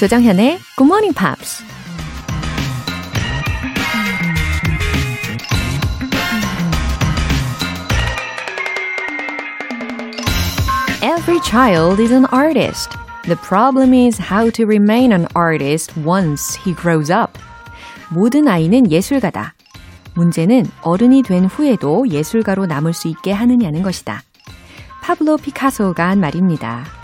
조정현의 Good Morning Pops. Every child is an artist. The problem is how to remain an artist once he grows up. 모든 아이는 예술가다. 문제는 어른이 된 후에도 예술가로 남을 수 있게 하느냐는 것이다. 파블로 피카소가 한 말입니다.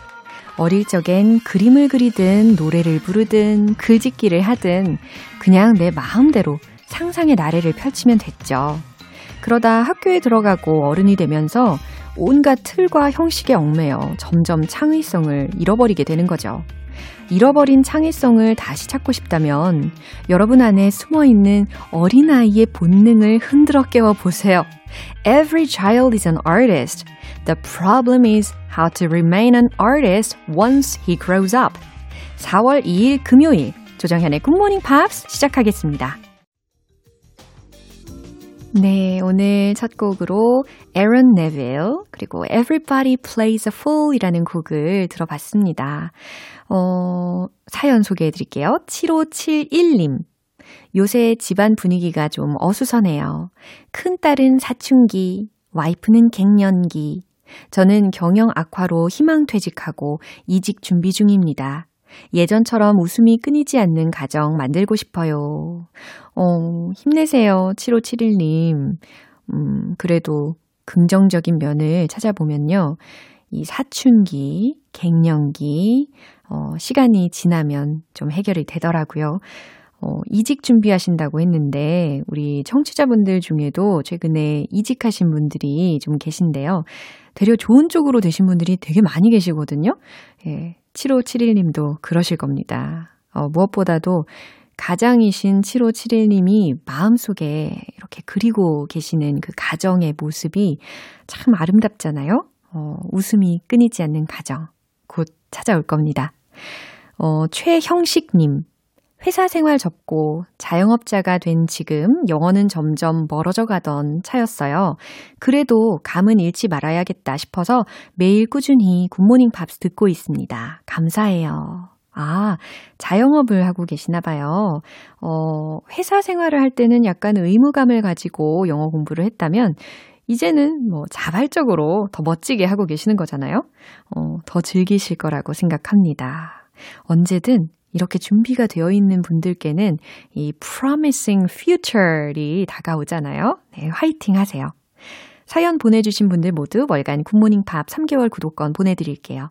어릴 적엔 그림을 그리든 노래를 부르든 글짓기를 하든 그냥 내 마음대로 상상의 나래를 펼치면 됐죠. 그러다 학교에 들어가고 어른이 되면서 온갖 틀과 형식에 얽매여 점점 창의성을 잃어버리게 되는 거죠. 잃어버린 창의성을 다시 찾고 싶다면 여러분 안에 숨어 있는 어린아이의 본능을 흔들어 깨워 보세요. Every child is an artist. The problem is how to remain an artist once he grows up. 4월 2일 금요일 조정현의 굿모닝 팝스 시작하겠습니다. 네, 오늘 첫 곡으로 에런 네빌 그리고 Everybody Plays a Fool이라는 곡을 들어봤습니다. 어, 사연 소개해 드릴게요. 7571님. 요새 집안 분위기가 좀 어수선해요. 큰딸은 사춘기, 와이프는 갱년기. 저는 경영 악화로 희망 퇴직하고 이직 준비 중입니다. 예전처럼 웃음이 끊이지 않는 가정 만들고 싶어요. 어, 힘내세요. 7571님. 음, 그래도 긍정적인 면을 찾아보면요. 이 사춘기, 갱년기, 어, 시간이 지나면 좀 해결이 되더라고요. 어, 이직 준비하신다고 했는데, 우리 청취자분들 중에도 최근에 이직하신 분들이 좀 계신데요. 되려 좋은 쪽으로 되신 분들이 되게 많이 계시거든요. 예, 7571님도 그러실 겁니다. 어, 무엇보다도 가장이신 7571님이 마음속에 이렇게 그리고 계시는 그 가정의 모습이 참 아름답잖아요. 어, 웃음이 끊이지 않는 가정. 곧 찾아올 겁니다. 어, 최형식님. 회사 생활 접고 자영업자가 된 지금 영어는 점점 멀어져 가던 차였어요. 그래도 감은 잃지 말아야겠다 싶어서 매일 꾸준히 굿모닝 팝스 듣고 있습니다. 감사해요. 아, 자영업을 하고 계시나 봐요. 어, 회사 생활을 할 때는 약간 의무감을 가지고 영어 공부를 했다면 이제는 뭐 자발적으로 더 멋지게 하고 계시는 거잖아요. 어, 더 즐기실 거라고 생각합니다. 언제든 이렇게 준비가 되어 있는 분들께는 이 promising future이 다가오잖아요. 네, 화이팅 하세요. 사연 보내주신 분들 모두 월간 굿모닝 팝 3개월 구독권 보내드릴게요.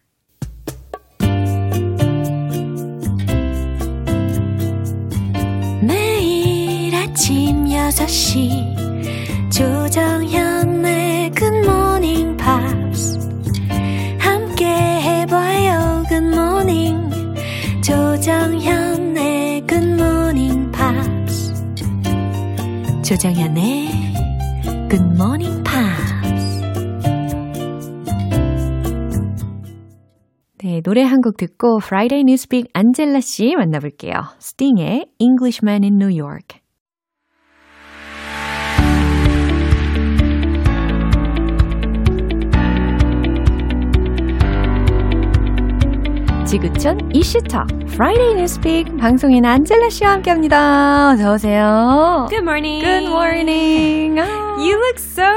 아침 6시 조정현의 굿모닝 팝스 함께 해봐요 good morning 조정현의 굿모닝 팝스 조정현의 굿모닝 팝스 네, 노래 한 곡 듣고 Friday Newspeak 안젤라 씨 만나볼게요. 스팅의 Englishman in New York 지구촌 이슈톡 Friday Newspeak 방송인 안젤라 씨와 함께합니다. 어서 오세요. Good morning. Good morning. You look so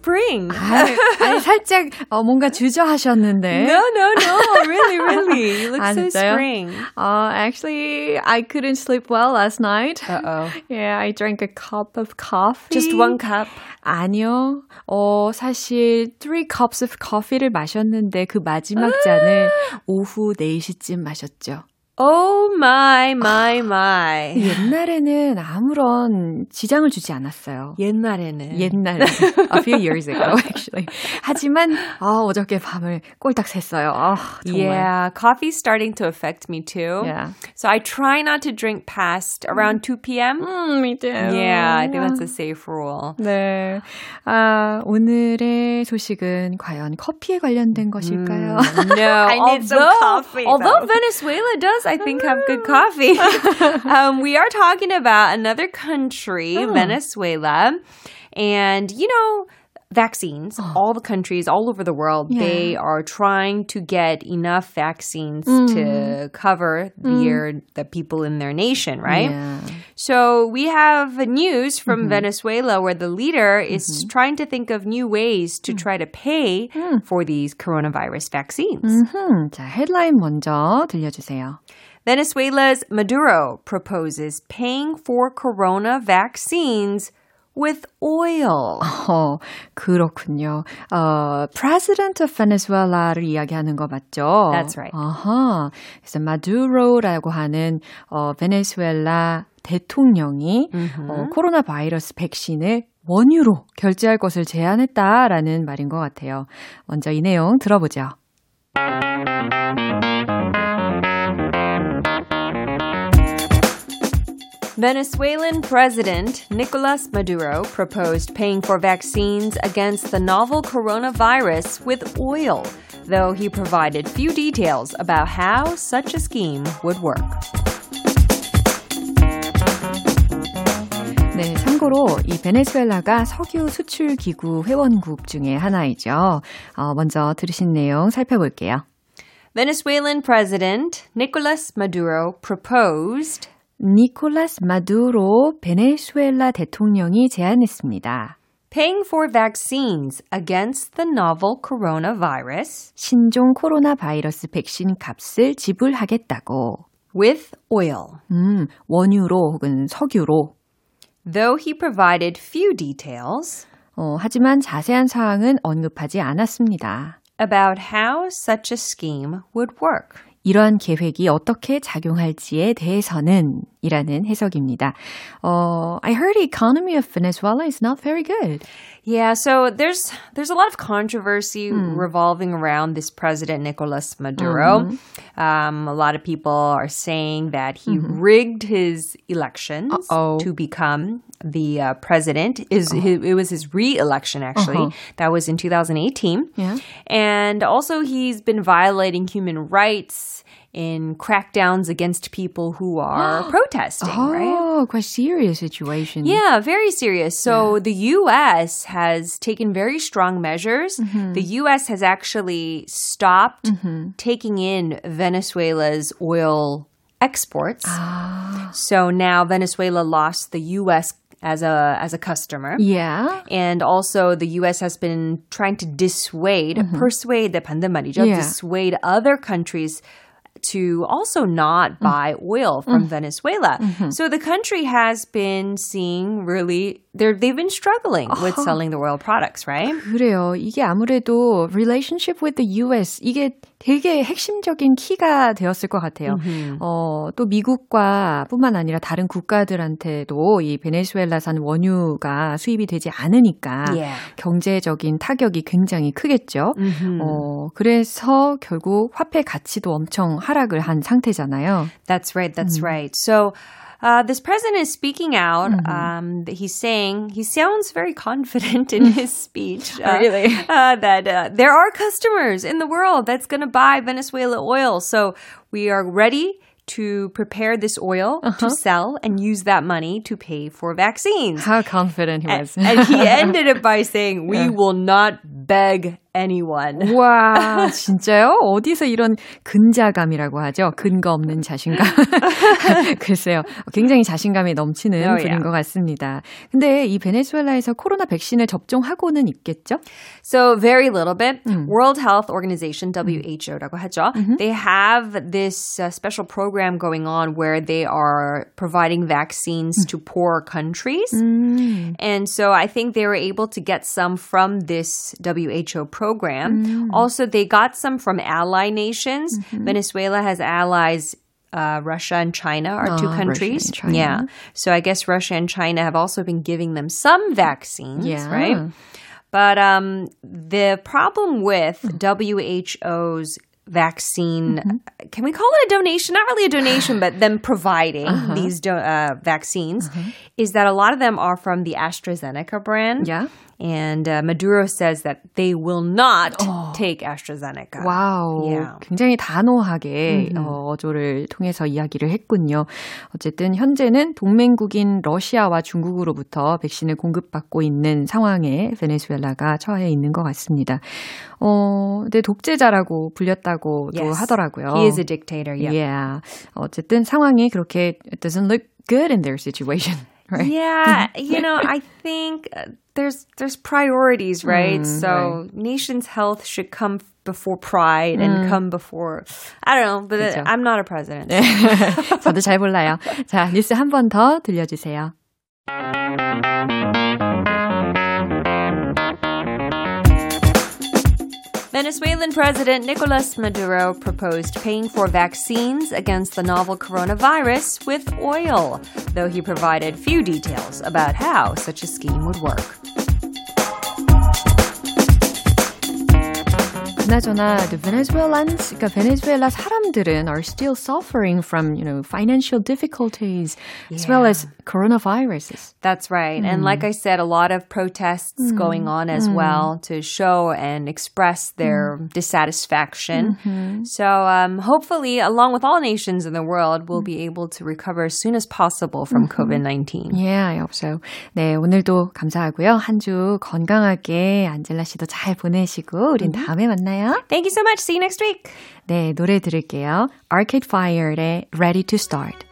spring. 아니, 아니 살짝 어, 뭔가 주저하셨는데. No, no, no. Really, really. You look 아, so spring. Uh, actually, I couldn't sleep well last night. Uh-oh. Yeah, I drank a cup of coffee. Just one cup. 아니요. 어, 사실 three cups of coffee를 마셨는데 그 마지막 잔을 오후 4시쯤 마셨죠. Oh my, my, my. 옛날에는 아무런 지장을 주지 않았어요. 옛날에는. 옛날에 a few years ago actually. 하지만 아, 어저께 밤을 꼴딱 샜어요. 아, 정말. Yeah, coffee's starting to affect me too. Yeah. So I try not to drink past around 2 p.m. 음, me too. Yeah, I think that's a safe rule. 네. 아, 오늘의 소식은 과연 커피에 관련된 것일까요? No, I need some although, coffee, although though. Venezuela does, I think, have good coffee. um, we are talking about another country, Oh. Venezuela, and you know Vaccines, all the countries all over the world, they Yeah. are trying to get enough vaccines Mm. to cover their the people in their nation, right? Yeah. So we have news from Mm-hmm. Venezuela where the leader is trying to think of new ways Mm. to try to pay for these coronavirus vaccines. 음흠. 자, 헤드라인 먼저 들려주세요. Venezuela's Maduro proposes paying for corona vaccines with oil. 어, 그렇군요. 어, President of Venezuela를 이야기하는 거 맞죠? That's right. 아하. 그래서 마두로라고 하는 어, 베네수엘라 대통령이 어, 코로나 바이러스 백신을 원유로 결제할 것을 제안했다라는 말인 것 같아요. 먼저 이 내용 들어보죠. Venezuelan President Nicolas Maduro proposed paying for vaccines against the novel coronavirus with oil, though he provided few details about how such a scheme would work. 네, 참고로 이 베네수엘라가 석유 수출 기구 회원국 중에 하나이죠. 어, 먼저 들으신 내용 살펴볼게요. Venezuelan President Nicolas Maduro proposed 니콜라스 마두로 베네수엘라 대통령이 제안했습니다. paying for vaccines against the novel coronavirus 신종 코로나 바이러스 백신 값을 지불하겠다고. with oil, 음, 원유로 혹은 석유로. though he provided few details 어, 하지만 자세한 사항은 언급하지 않았습니다. about how such a scheme would work. 이러한 계획이 어떻게 작용할지에 대해서는 이라는 해석입니다. 어, I heard the economy of Venezuela is not very good. Yeah, so there's there's a lot of controversy revolving around this president Nicolas Maduro. Um, a lot of people are saying that he rigged his elections Uh-oh. to become the uh, president. Is it was his re-election actually that was in 2018. Yeah. And also he's been violating human rights in crackdowns against people who are protesting, right? Oh, quite serious situation. Yeah, very serious. So the US has taken very strong measures. The US has actually stopped taking in Venezuela's oil exports. So now Venezuela lost the US as a as a customer. Yeah. And also the US has been trying to dissuade, persuade the 반대 말이죠. Yeah. dissuade other countries to also not mm. buy oil from mm. Venezuela. Mm-hmm. So the country has been seeing really they're they've been struggling with selling the oil products, right? 그래요. 이게 아무래도 relationship with the US 이게 되게 핵심적인 키가 되었을 것 같아요. 어, 또 미국과 뿐만 아니라 다른 국가들한테도 이 베네수엘라산 원유가 수입이 되지 않으니까 Yeah. 경제적인 타격이 굉장히 크겠죠. 어, 그래서 결국 화폐 가치도 엄청 하락을 한 상태잖아요. That's right. That's right. So uh, this president is speaking out. Um, he's saying he sounds very confident in his speech. uh, Really? uh, that uh, there are customers in the world that's going to buy Venezuela oil. So we are ready to prepare this oil to sell and use that money to pay for vaccines. How confident he was. and he ended it by saying, "We will not beg anyone." 와, 진짜요? 어디서 이런 근자감이라고 하죠? 근거 없는 자신감. 글쎄요. 굉장히 자신감이 넘치는 Oh, 분인 yeah. 것 같습니다. 근데 이 베네수엘라에서 코로나 백신을 접종하고는 있겠죠? So very little bit. World Health Organization WHO라고 하죠. They have this uh, special program going on where they are providing vaccines to poor countries. And so I think they were able to get some from this WHO program. Also they got some from ally nations. Venezuela has allies uh, Russia and China are two Ah, countries. China. Yeah. So I guess Russia and China have also been giving them some vaccines, Yeah. right? But um, the problem with WHO's vaccine, can we call it a donation? Not really a donation, but them providing these do- uh, vaccines, is that a lot of them are from the AstraZeneca brand. Yeah. And uh, Maduro says that they will not take AstraZeneca. 와우. Yeah. 굉장히 단호하게 어, 어조를 통해서 이야기를 했군요. 어쨌든 현재는 동맹국인 러시아와 중국으로부터 백신을 공급받고 있는 상황에 베네수엘라가 처해 있는 것 같습니다. 어, 근데 독재자라고 불렸다고도 Yes. 하더라고요. He is a dictator. Yeah. Yeah. 어쨌든 상황이 그렇게 it doesn't look good in their situation. Right? Yeah, you know, I think uh, there's there's priorities, right? so nation's health should come before pride and come before I don't know, but 그쵸. I'm not a president. 저도 잘 몰라요. 자, 뉴스 한 번 더 들려주세요. Venezuelan President Nicolas Maduro proposed paying for vaccines against the novel coronavirus with oil, though he provided few details about how such a scheme would work. 그나저나 the Venezuelans, 그러니까 베네수엘라 사람들은 are still suffering from, you know, financial difficulties as well as coronaviruses. That's right. And like I said, a lot of protests going on as well to show and express their dissatisfaction. So um, hopefully, along with all nations in the world, we'll be able to recover as soon as possible from COVID 19. Yeah, I hope so. 네, 오늘도 감사하고요. 한 주 건강하게 안젤라 씨도 잘 보내시고 우린 다음에 만나요. Thank you so much. See you next week. 네, 노래 들을게요. Arcade Fire의 Ready to Start.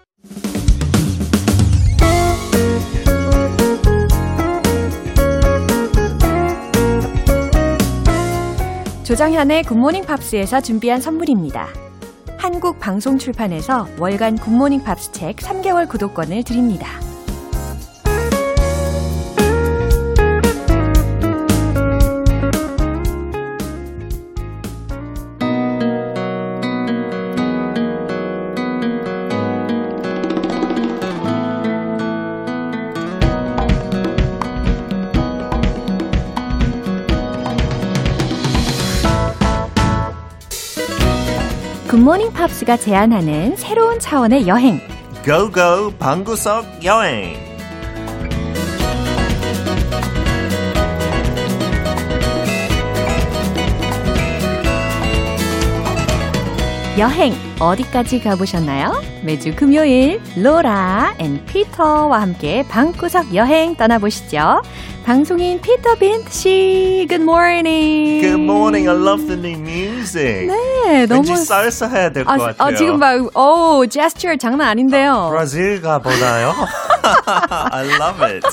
조정현의 굿모닝 팝스에서 준비한 선물입니다. 한국 방송 출판에서 월간 굿모닝 팝스 책 3개월 구독권을 드립니다. 굿모닝 팝스가 제안하는 새로운 차원의 여행. Go go 방구석 여행 여행 어디까지 가보셨나요? 매주 금요일 로라 and 피터와 함께 방구석 여행 떠나보시죠. 방송인 피터 빈트 씨, good morning. Good morning. I love the new music. 네, 너무 왠지 살사 해야 될것 아, 같아요. 아, 지금 막, 오, 제스처 장난 아닌데요. 브라질 가보나요? I love it.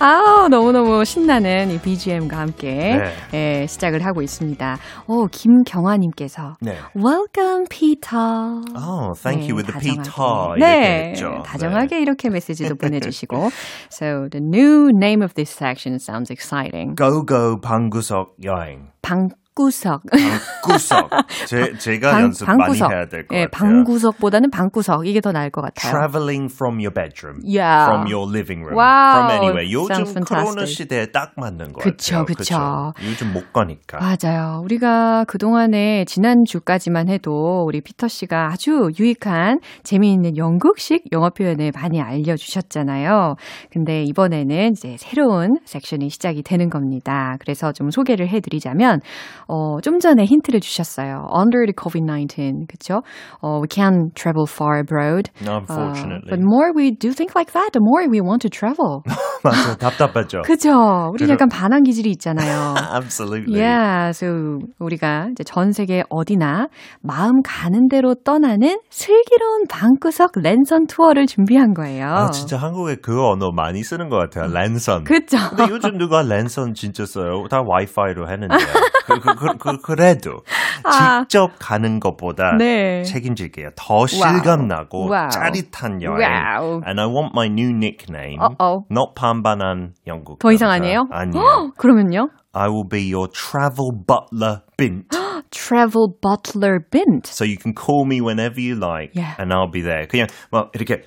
아, 너무너무 신나는 이 BGM과 함께 예, 시작을 하고 있습니다. 오, 김경화님께서 네. Welcome, Peter. Oh, thank you with the 다정하게. Peter. 네, 했죠. 다정하게 이렇게 메시지도 보내주시고. So the new name of this section sounds exciting. 고고 방구석 여행. 방 구석. 방구석. 제, 제가 연습 많이 해야 될것 예, 같아요. 방구석보다는 방구석. 이게 더 나을 것 같아요. Traveling from your bedroom. Yeah. From your living room. Wow. From anywhere. 요즘 코로나. 시대에 딱 맞는 것 그쵸, 같아요. 그쵸. 요즘 못 가니까. 맞아요. 우리가 그동안에 지난주까지만 해도 우리 피터 씨가 아주 유익한 재미있는 영국식 영어 표현을 많이 알려주셨잖아요. 근데 이번에는 이제 새로운 섹션이 시작이 되는 겁니다. 그래서 좀 소개를 해드리자면, 어, 좀 전에 힌트를 주셨어요. Under the COVID-19, 그쵸? 어, we can travel far abroad. Unfortunately. Uh, but more we do think like that, the more we want to travel. 맞아, 답답하죠. 그죠? 우리 약간 반항 기질이 있잖아요. Absolutely. Yeah, so 우리가 이제 전 세계 어디나 마음 가는 대로 떠나는 슬기로운 방구석 랜선 투어를 준비한 거예요. 아, 진짜 한국에 그 언어 많이 쓰는 것 같아요. 랜선. 그죠? 근데 요즘 누가 랜선 진짜 써요? 다 와이파이로 하는데. 그, 그, 그, 그, 래도 아. 직접 가는 것보다 네. 책임질게요. 더 실감나고 wow. 짜릿한 여행. Wow. And I want my new nickname. 어어. Not 반반한 영국. 더 이상. 아니에요? 헉, 그러면요? I will be your travel butler bint. travel butler bint. So you can call me whenever you like, Yeah. and I'll be there. 그냥 막 이렇게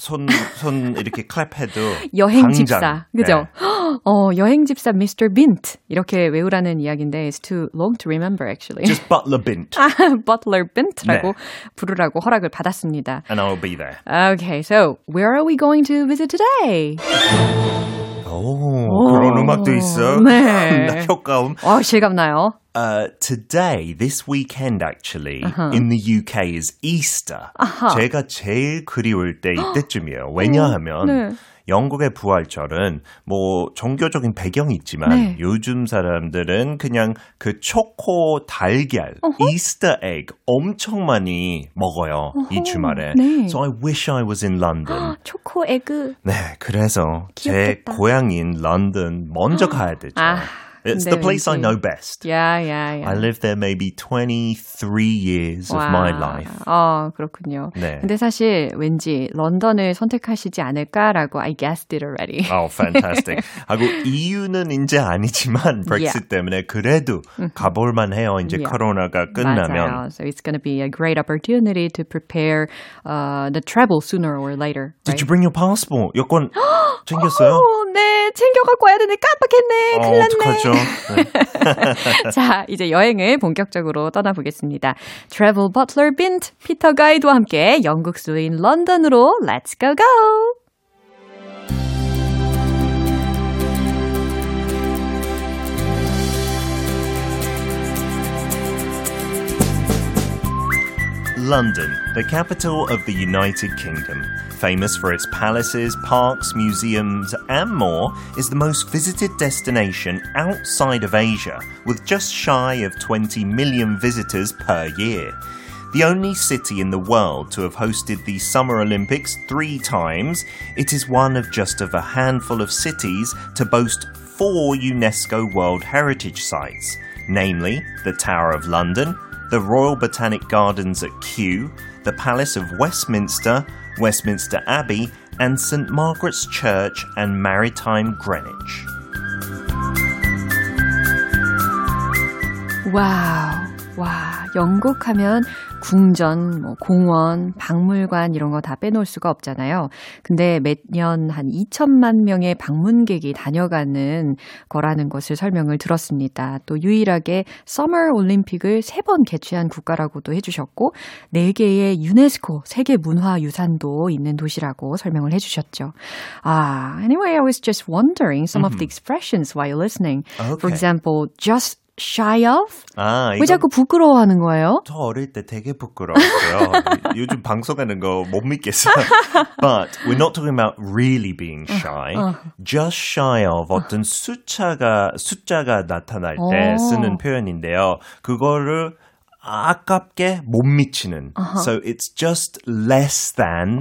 손, 손 이렇게 클랩해도 여행 집사. 그죠? 네. 어, 여행 집사 Mr. Bint. 이렇게 외우라는 이야기인데 it's too long to remember actually. Just butler bint, butler Bint라고 네. 부르라고 허락을 받았습니다. and I'll be there. Okay, so where are we going to visit today? 오, 그런 음악도 있어. 네. 효과음. 어, 실감나요? Uh, today, this weekend actually, in the UK is Easter. 제가 제일 그리울 때 이때쯤이에요. 왜냐하면 네. 영국의 부활절은 뭐 종교적인 배경이 있지만 네. 요즘 사람들은 그냥 그 초코 달걀, 이스터 egg 엄청 많이 먹어요. 이 주말에. 네. So I wish I was in London. 초코 에그. 네, 그래서 귀엽겠다. 제 고향인 런던 먼저 가야 되죠. 아, It's 근데 the place I 왠지- know best. 야, 야, 야. I lived there maybe 23 years of my life. 아, 그렇군요. 네. 근데 사실 왠지 런던을 선택하시지 않을까라고 I guessed it already. Oh, fantastic. 하고 이유는 이제 아니지만 브렉시트 때문에 그래도 가볼만 해요. 이제 Yeah. 코로나가 끝나면. 맞아요. So it's going to be a great opportunity to prepare uh, the travel sooner or later. Did you bring your passport? 여권 챙겼어요? 어, 네, 챙겨갖고 와야 되는데 깜빡했네. 어, 큰일 났네. 어떡하죠? 네. 자, 이제 여행을 본격적으로 떠나보겠습니다. Travel Butler Bint, 피터 가이드와 함께 영국 수인 런던으로 Let's go go! London, the capital of the United Kingdom, famous for its palaces, parks, museums, and more, is the most visited destination outside of Asia, with just shy of 20 million visitors per year. The only city in the world to have hosted the Summer Olympics three times, it is one of just of a handful of cities to boast four UNESCO World Heritage Sites, namely the Tower of London, the Royal Botanic Gardens at Kew, the Palace of Westminster, Westminster Abbey, and St Margaret's Church and Maritime Greenwich. Wow. 와, 영국 하면 궁전, 뭐 공원, 박물관 이런 거 다 빼놓을 수가 없잖아요. 근데 매년 한 2천만 명의 방문객이 다녀가는 거라는 것을 설명을 들었습니다. 또 유일하게 summer 올림픽을 세 번 개최한 국가라고도 해주셨고, 4개의 유네스코 세계 문화 유산도 있는 도시라고 설명을 해주셨죠. 아, anyway, I was just wondering some of the expressions while listening. For Okay. example, just shy of? 아, 왜 자꾸 부끄러워하는 거예요? 저 어릴 때 되게 부끄러웠어요. 요즘 방송하는 거 못 믿겠어요. But we're not talking about really being shy. Just shy of 어떤 숫자가 숫자가 나타날 때 오. 쓰는 표현인데요. 그거를 아깝게 못 미치는. So it's just less than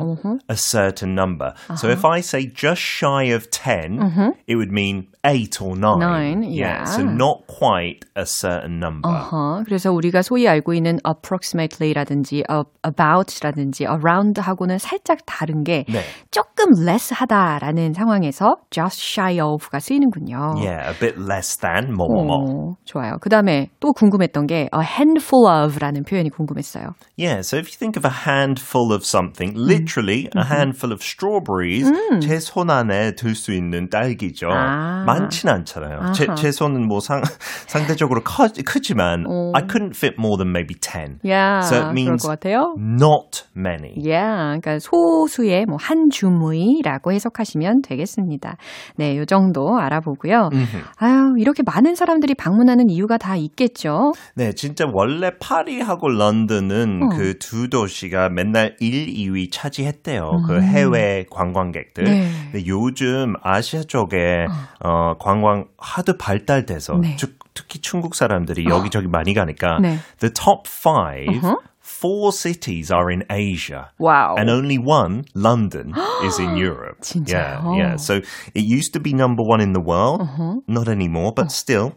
a certain number. So if I say just shy of 10, it would mean 8 or 9. Nine, yeah. So not quite a certain number. 어허, 그래서 우리가 소위 알고 있는 approximately라든지 uh, about라든지 around하고는 살짝 다른 게 네. 조금 less 하다라는 상황에서 just shy of가 쓰이는군요. Yeah, a bit less than 뭐뭐뭐. 어, 좋아요. 그 다음에 또 궁금했던 게 a handful of 라는 표현이 궁금했어요. Yeah, so if you think of a handful of something, literally a handful of strawberries, 제손 안에 들 수 있는 딸기죠. 아. 많진 않잖아요. 제, 제 손은 뭐 상, 상대적으로 커, 크지만 I couldn't fit more than maybe 10. 야, So it 그럴 means 것 같아요. not many. Yeah, 그러니까 소수의 뭐 한 주무이라고 해석하시면 되겠습니다. 네, 요 정도 알아보고요. 아유, 이렇게 많은 사람들이 방문하는 이유가 다 있겠죠. 네, 진짜 원래 파리하고 런던은 그두 도시가 맨날 1, 2위 차지했대요. 그 해외 관광객들. 네. 근데 요즘 아시아 쪽에 어, 관광 하도 발달돼서 네. 즉- 특히 중국 사람들이 여기저기 많이 가니까 네. the top five four cities are in Asia. Wow. And only one, London, is in Europe. 진짜요? Yeah, yeah. So it used to be number one in the world. Uh-huh. Not anymore, but still.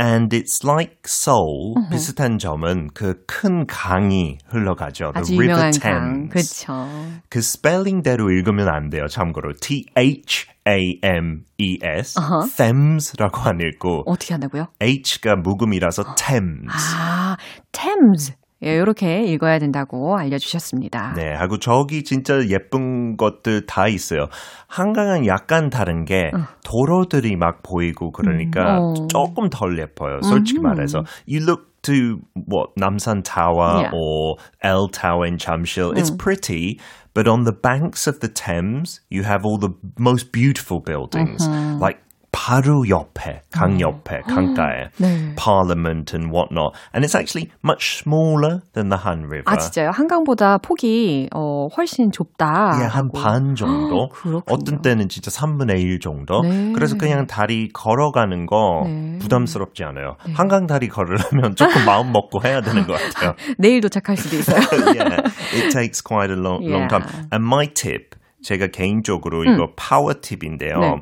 And it's like Seoul. Uh-huh. 비슷한 점은 그 큰 강이 흘러가죠. The River. Thames. 그렇죠. 그 스펠링대로 읽으면 안 돼요. 참고로 T H A M E S Uh-huh. Thames라고 안 읽고 어떻게 한다고요? H가 묵음이라서 Thames. 아, Thames. 예, 이렇게 읽어야 된다고 알려주셨습니다. 네, 하고 저기 진짜 예쁜 것들 다 있어요. 한강은 약간 다른 게 도로들이 막 보이고 그러니까 음, 어. 조금 덜 예뻐요. 솔직히 말해서. You look to what Namsan Tower Yeah. or L Tower in Chamshil. It's pretty, but on the banks of the Thames, you have all the most beautiful buildings, like 바로 옆에, 강 옆에, 강가에, 네. Parliament and whatnot. And it's actually much smaller than the Han River. 아, 진짜요? 한강보다 폭이 어, 훨씬 좁다. 예, 한 반 정도. 어떤 때는 진짜 3분의 1 정도. 네. 그래서 그냥 다리 걸어가는 거 네. 부담스럽지 않아요. 한강 다리 걸으려면 조금 마음 먹고 해야 되는 것 같아요. 내일 도착할 수도 있어요. yeah, it takes quite a long, long time. And my tip, 제가 개인적으로 이거 파워 팁인데요. 네.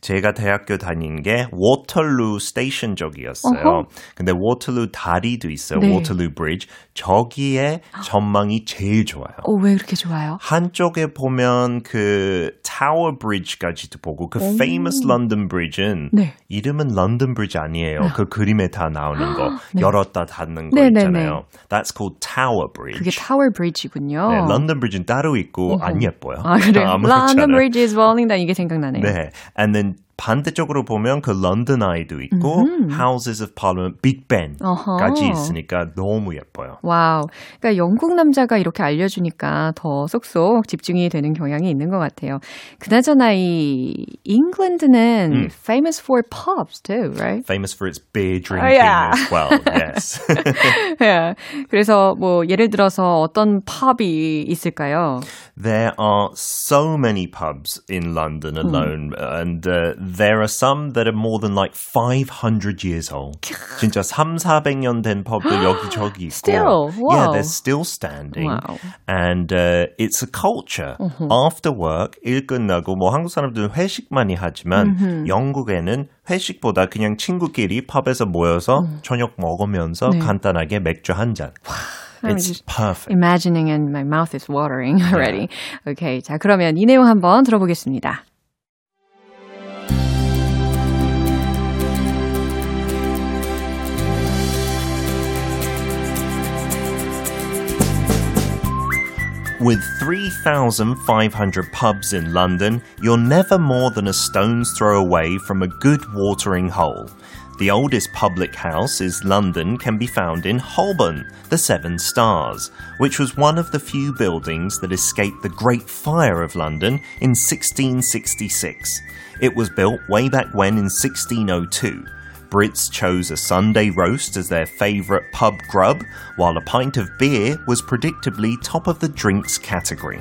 제가 대학교 다닌 게 워털루 Station 쪽이었어요. 어허. 근데 워털루 다리도 있어요. 네. 워털루 브리지. 저기에 전망이 제일 좋아요. 어, 왜 그렇게 좋아요? 한쪽에 보면 그 타워 브리지까지도 보고 그 famous London Bridge는 네. 이름은 런던 브리지 아니에요. 그 그림에 다 나오는 거 열었다 닫는 거 네, 네, 있잖아요. That's called Tower Bridge. 그게 타워 브리지군요. 네, 런던 브리지는 따로 있고 안 예뻐요. 아, 그래 요? 아무렇지 London 않아요. Bridge is falling down 이게 생각나네요. 네. And then 반대쪽으로 보면 그 런던 아이도 있고 Houses of Parliament, Big Ben까지. 있으니까 너무 예뻐요. Wow. 그러니까 영국 남자가 이렇게 알려주니까 더 쏙쏙 집중이 되는 경향이 있는 것 같아요. 그나저나 이 잉글랜드는 famous for pubs too, right? Famous for its beer drinking yeah. as well. Yes. 예. 그래서 뭐 예를 들어서 어떤 펍이 있을까요? There are so many pubs in London alone, and uh, there are some that are more than like 500 years old. 진짜 3, 400년 된 pub들 여기저기 있고. Still? Yeah, Wow. they're still standing. Wow. And uh, it's a culture. After work, 일 끝나고 뭐 한국 사람들은 회식 많이 하지만 영국에는 회식보다 그냥 친구끼리 펍에서 모여서 저녁 먹으면서 네. 간단하게 맥주 한 잔. I'm It's perfect. imagining and my mouth is watering already. Okay. 자, 그러면 이 내용 한번 들어보겠습니다. With 3,500 pubs in London, you're never more than a stone's throw away from a good watering hole. The oldest public house is London can be found in Holborn, the Seven Stars, which was one of the few buildings that escaped the Great Fire of London in 1666. It was built way back when in 1602. Brits chose a Sunday roast as their favourite pub grub, while a pint of beer was predictably top of the drinks category.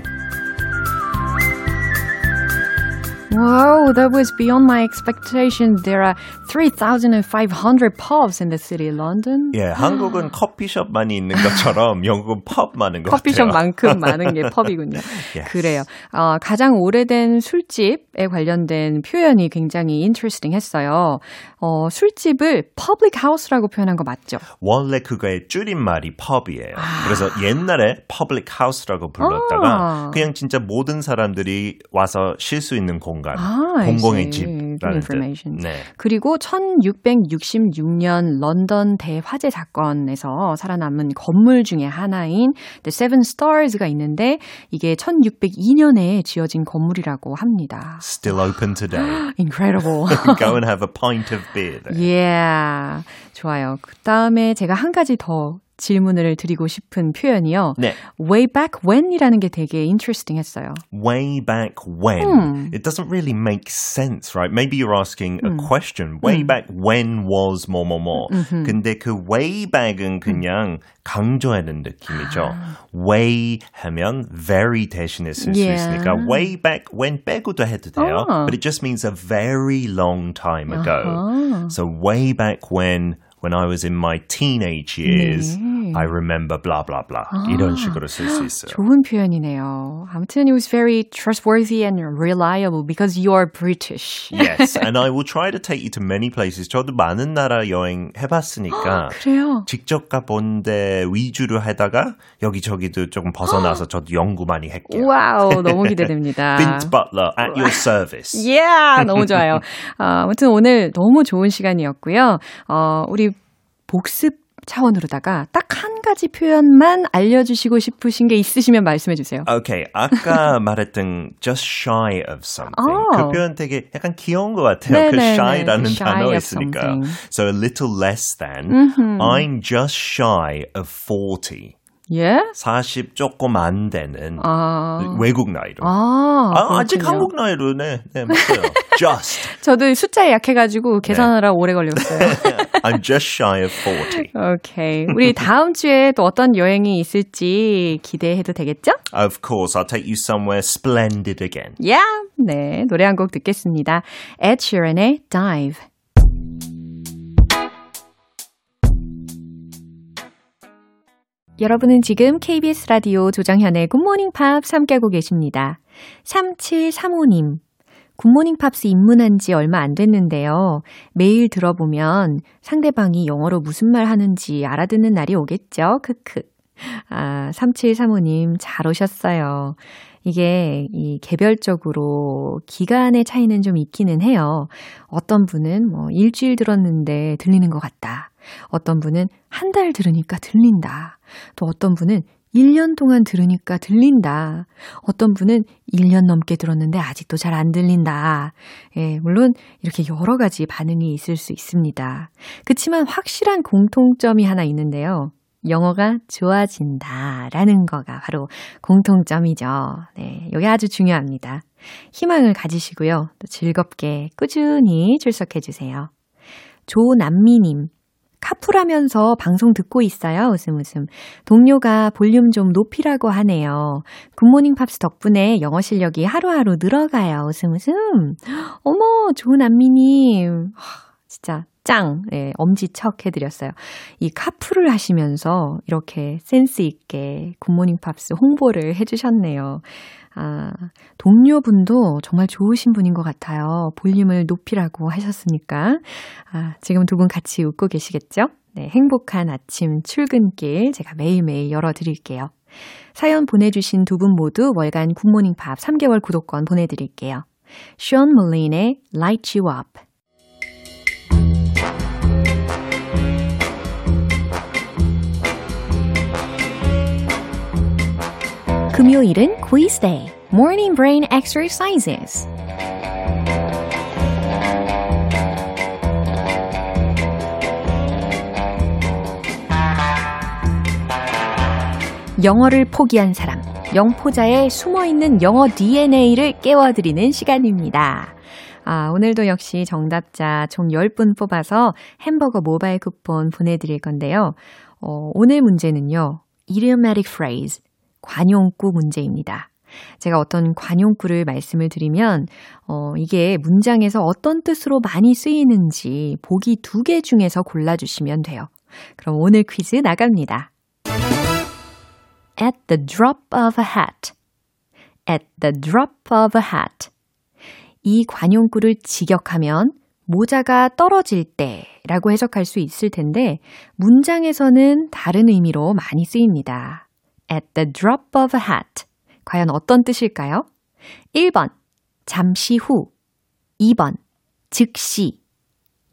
Wow, that was beyond my expectations. There are 3,500 pubs in the city of London. 예, 한국은 커피숍 많이 있는 것처럼 영국은 펍 많은 것 같아요. 커피숍만큼 많은 게 펍이군요. Yes. 그래요. 어, 가장 오래된 술집에 관련된 표현이 굉장히 interesting 했어요. 어, 술집을 public house라고 표현한 거 맞죠? 원래 그거의 줄임말이 펍이에요. 그래서 옛날에 public house라고 불렀다가 아. 그냥 진짜 모든 사람들이 와서 쉴 수 있는 공간, 아, I 공공의 집라는. 뜻. 네. 그리고 1666년 런던 대화재 사건에서 살아남은 건물 중에 하나인 The Seven Stars가 있는데 이게 1602년에 지어진 건물이라고 합니다. Still open today. Incredible. Go and have a pint of beer there. yeah. 좋아요. 그 다음에 제가 한 가지 더 질문을 드리고 싶은 표현이요. 네. Way back when이라는 게 되게 interesting 했어요. way back when. Hmm. It doesn't really make sense, right? Maybe you're asking a question. Way back when was more, more, more. 근데 그 way back은 그냥 강조하는 느낌이죠. way 하면 very 대신에 쓸 수 Yeah. 있으니까 way back when 빼고도 해도 돼요. 아. But it just means a very long time ago. 아하. So way back when when I was in my teenage years, 네. I remember blah blah blah. 아, 이런 식으로 쓸 수 있어요. 좋은 표현이네요. 아무튼 it was very trustworthy and reliable because you are British. yes, and I will try to take you to many places. 저도 많은 나라 여행 해봤으니까 그래요? 직접 가본 데 위주로 하다가 여기저기도 조금 벗어나서 저도 연구 많이 할게요. 와우, 너무 기대됩니다. Bint Butler at your service. yeah, 너무 좋아요. 어, 아무튼 오늘 너무 좋은 시간이었고요. 어, 우리 복습 차원으로다가 딱 한 가지 표현만 알려주시고 싶으신 게 있으시면 말씀해 주세요. Okay, 아까 말했던 just shy of something. 아. 그 표현 되게 약간 귀여운 것 같아요. 네네네. 그 shy라는 shy 단어 있으니까. Something. So a little less than. Mm-hmm. I'm just shy of 40. 예? 40 조금 안 되는 아. 외국 나이로. 아, 아 아직 한국 나이로 네, 네 맞아요. just. 저도 숫자에 약해가지고 계산하라 네. 오래 걸렸어요. I'm just shy of 40. 오케이. 우리 다음 주에 또 어떤 여행이 있을지 기대해도 되겠죠? Of course, I'll take you somewhere splendid again. Yeah. 네, 노래 한 곡 듣겠습니다. Ed Sheeran의 Dive. 여러분은 지금 KBS 라디오 조정현의 굿모닝 팝스 함께하고 계십니다. 3735님. 굿모닝 팝스 입문한 지 얼마 안 됐는데요. 매일 들어보면 상대방이 영어로 무슨 말 하는지 알아듣는 날이 오겠죠? 크크. 아, 3735님 잘 오셨어요. 이게 이 개별적으로 기간의 차이는 좀 있기는 해요. 어떤 분은 뭐 일주일 들었는데 들리는 것 같다. 어떤 분은 한 달 들으니까 들린다. 또 어떤 분은 1년 동안 들으니까 들린다. 어떤 분은 1년 넘게 들었는데 아직도 잘 안 들린다. 예, 물론 이렇게 여러 가지 반응이 있을 수 있습니다. 그치만 확실한 공통점이 하나 있는데요. 영어가 좋아진다. 라는 거가 바로 공통점이죠. 네, 이게 아주 중요합니다. 희망을 가지시고요. 또 즐겁게 꾸준히 출석해 주세요. 조남미님, 카풀하면서 방송 듣고 있어요. 웃음 웃음. 동료가 볼륨 좀 높이라고 하네요. 굿모닝 팝스 덕분에 영어 실력이 하루하루 늘어가요. 웃음 웃음. 어머, 조남미님. 진짜 짱, 예, 엄지척 해드렸어요. 이 카풀을 하시면서 이렇게 센스 있게 굿모닝 팝스 홍보를 해주셨네요. 아, 동료분도 정말 좋으신 분인 것 같아요. 볼륨을 높이라고 하셨으니까. 아, 지금 두 분 같이 웃고 계시겠죠? 네, 행복한 아침 출근길 제가 매일매일 열어드릴게요. 사연 보내주신 두 분 모두 월간 굿모닝 팝 3개월 구독권 보내드릴게요. 션 몰린의 Light You Up 금요일은 quiz day, morning brain exercises. 영어를 포기한 사람, 영포자에 숨어 있는 영어 DNA를 깨워드리는 시간입니다. 아, 오늘도 역시 정답자 총 10분 뽑아서 햄버거 모바일 쿠폰 보내드릴 건데요. 어, 오늘 문제는요. idiomatic phrase, 관용구 문제입니다. 제가 어떤 관용구를 말씀을 드리면, 어, 이게 문장에서 어떤 뜻으로 많이 쓰이는지 보기 두 개 중에서 골라주시면 돼요. 그럼 오늘 퀴즈 나갑니다. At the drop of a hat. At the drop of a hat. 이 관용구를 직역하면 모자가 떨어질 때 라고 해석할 수 있을 텐데 문장에서는 다른 의미로 많이 쓰입니다. At the drop of a hat. 과연 어떤 뜻일까요? 1번, 잠시 후. 2번, 즉시.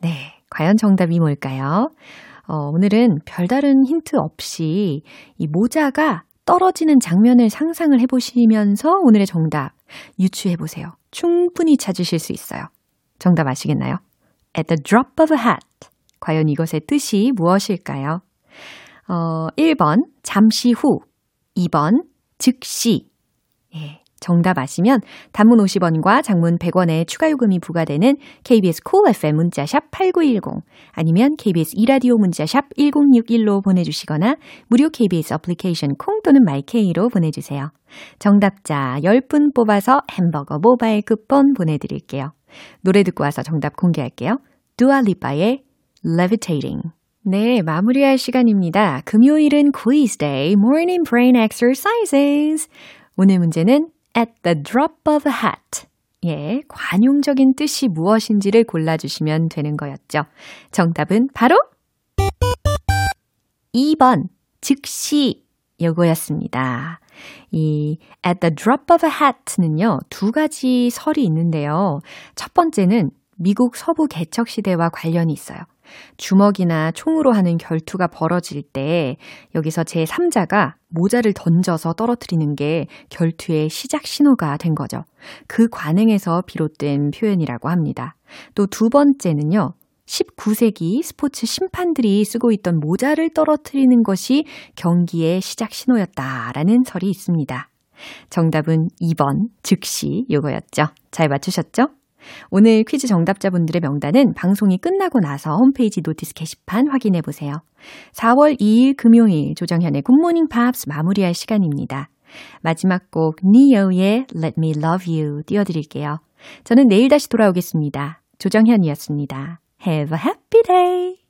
네, 과연 정답이 뭘까요? 어, 오늘은 별다른 힌트 없이 이 모자가 떨어지는 장면을 상상을 해보시면서 오늘의 정답 유추해 보세요. 충분히 찾으실 수 있어요. 정답 아시겠나요? At the drop of a hat. 과연 이것의 뜻이 무엇일까요? 어, 1번, 잠시 후. 2번 즉시. 예, 정답 아시면 단문 50원과 장문 100원의 추가 요금이 부과되는 KBS Cool FM 문자샵 8910 아니면 KBS 이라디오 문자샵 1061로 보내주시거나 무료 KBS 어플리케이션 콩 또는 마이케이로 보내주세요. 정답자 10분 뽑아서 햄버거 모바일 쿠폰 보내드릴게요. 노래 듣고 와서 정답 공개할게요. 두아 리파의 Levitating 네, 마무리할 시간입니다. 금요일은 quiz day, morning brain exercises. 오늘 문제는 at the drop of a hat. 예, 관용적인 뜻이 무엇인지를 골라주시면 되는 거였죠. 정답은 바로 2번, 즉시 요거였습니다. 이 at the drop of a hat는요, 두 가지 설이 있는데요. 첫 번째는 미국 서부 개척 시대와 관련이 있어요. 주먹이나 총으로 하는 결투가 벌어질 때 여기서 제 3자가 모자를 던져서 떨어뜨리는 게 결투의 시작 신호가 된 거죠. 그 관행에서 비롯된 표현이라고 합니다. 또 두 번째는요. 19세기 스포츠 심판들이 쓰고 있던 모자를 떨어뜨리는 것이 경기의 시작 신호였다라는 설이 있습니다. 정답은 2번, 즉시 요거였죠. 잘 맞추셨죠? 오늘 퀴즈 정답자분들의 명단은 방송이 끝나고 나서 홈페이지 notice 게시판 확인해 보세요. 4월 2일 금요일 조정현의 굿모닝 팝스 마무리할 시간입니다. 마지막 곡 니오의 Let Me Love You 띄워드릴게요. 저는 내일 다시 돌아오겠습니다. 조정현이었습니다. Have a happy day!